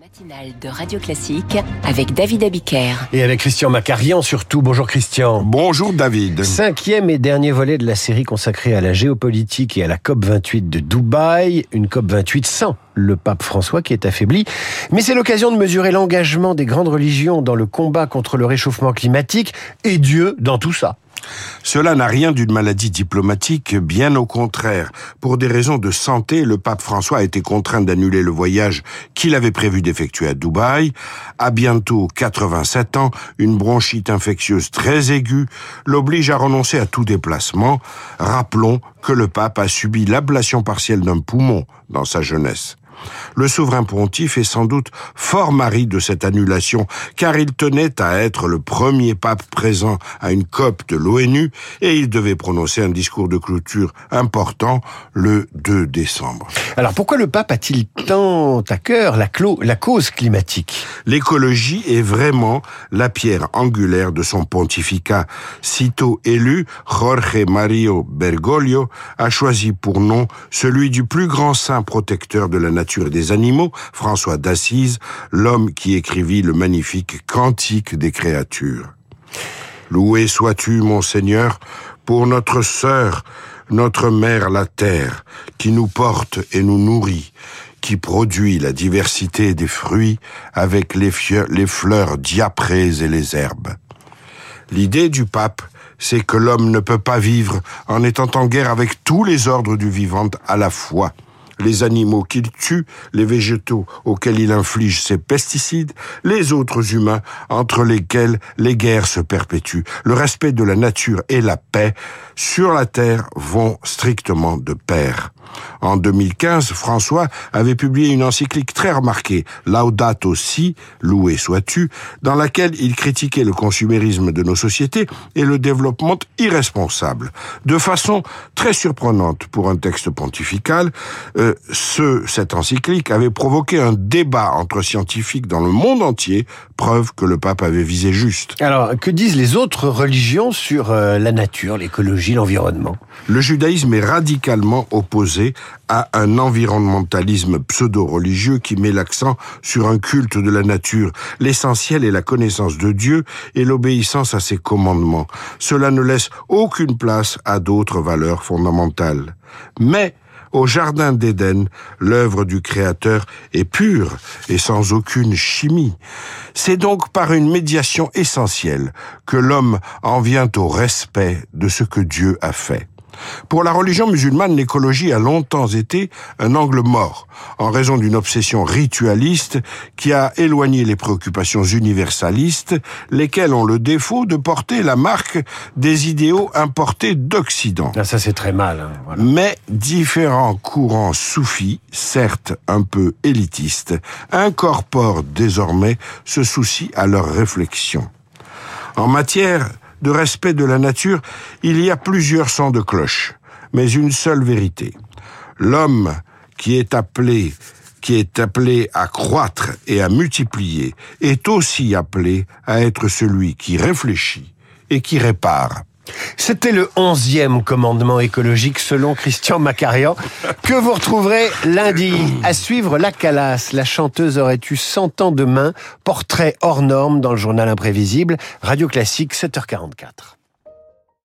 matinale de Radio Classique avec David Abiker. Et avec Christian Macarian surtout. Bonjour Christian. Bonjour David. Cinquième et dernier volet de la série consacrée à la géopolitique et à la COP 28 de Dubaï. Une COP 28 sans le pape François qui est affaibli. Mais c'est l'occasion de mesurer l'engagement des grandes religions dans le combat contre le réchauffement climatique et Dieu dans tout ça. Cela n'a rien d'une maladie diplomatique, bien au contraire. Pour des raisons de santé, le pape François a été contraint d'annuler le voyage qu'il avait prévu d'effectuer à Dubaï. À bientôt 87 ans, une bronchite infectieuse très aiguë l'oblige à renoncer à tout déplacement. Rappelons que le pape a subi l'ablation partielle d'un poumon dans sa jeunesse. Le souverain pontife est sans doute fort mari de cette annulation, car il tenait à être le premier pape présent à une COP de l'ONU et il devait prononcer un discours de clôture important le 2 décembre. Alors pourquoi le pape a-t-il tant à cœur la, la cause climatique? L'écologie est vraiment la pierre angulaire de son pontificat. Sitôt élu, Jorge Mario Bergoglio a choisi pour nom celui du plus grand saint protecteur de la nature des animaux, François d'Assise, l'homme qui écrivit le magnifique Cantique des créatures. Loué sois-tu, mon Seigneur, pour notre sœur, notre mère la terre, qui nous porte et nous nourrit, qui produit la diversité des fruits avec les, les fleurs diaprées et les herbes. L'idée du pape, c'est que l'homme ne peut pas vivre en étant en guerre avec tous les ordres du vivant à la fois les animaux qu'il tue, les végétaux auxquels il inflige ses pesticides, les autres humains entre lesquels les guerres se perpétuent. Le respect de la nature et la paix sur la terre vont strictement de pair. En 2015, François avait publié une encyclique très remarquée, Laudato Si, loué sois-tu, dans laquelle il critiquait le consumérisme de nos sociétés et le développement irresponsable. De façon très surprenante pour un texte pontifical, euh, ce, cette encyclique avait provoqué un débat entre scientifiques dans le monde entier, preuve que le pape avait visé juste. Alors, que disent les autres religions sur euh, la nature, l'écologie, l'environnement? Le judaïsme est radicalement opposé à un environnementalisme pseudo-religieux qui met l'accent sur un culte de la nature. L'essentiel est la connaissance de Dieu et l'obéissance à ses commandements. Cela ne laisse aucune place à d'autres valeurs fondamentales. Mais au Jardin d'Éden, l'œuvre du Créateur est pure et sans aucune chimie. C'est donc par une médiation essentielle que l'homme en vient au respect de ce que Dieu a fait. Pour la religion musulmane, l'écologie a longtemps été un angle mort, en raison d'une obsession ritualiste qui a éloigné les préoccupations universalistes, lesquelles ont le défaut de porter la marque des idéaux importés d'Occident. Ah, ça c'est très mal. Hein, Mais différents courants soufis, certes un peu élitistes, incorporent désormais ce souci à leur réflexion. En matière de respect de la nature, il y a plusieurs sons de cloche, mais une seule vérité. L'homme qui est appelé qui est appelé à croître et à multiplier, est aussi appelé à être celui qui réfléchit et qui répare. C'était le onzième commandement écologique selon Christian Macarian, que vous retrouverez lundi. À suivre La Calas, la chanteuse aurait eu 100 ans de main, portrait hors norme dans le journal imprévisible, Radio Classique 7h44.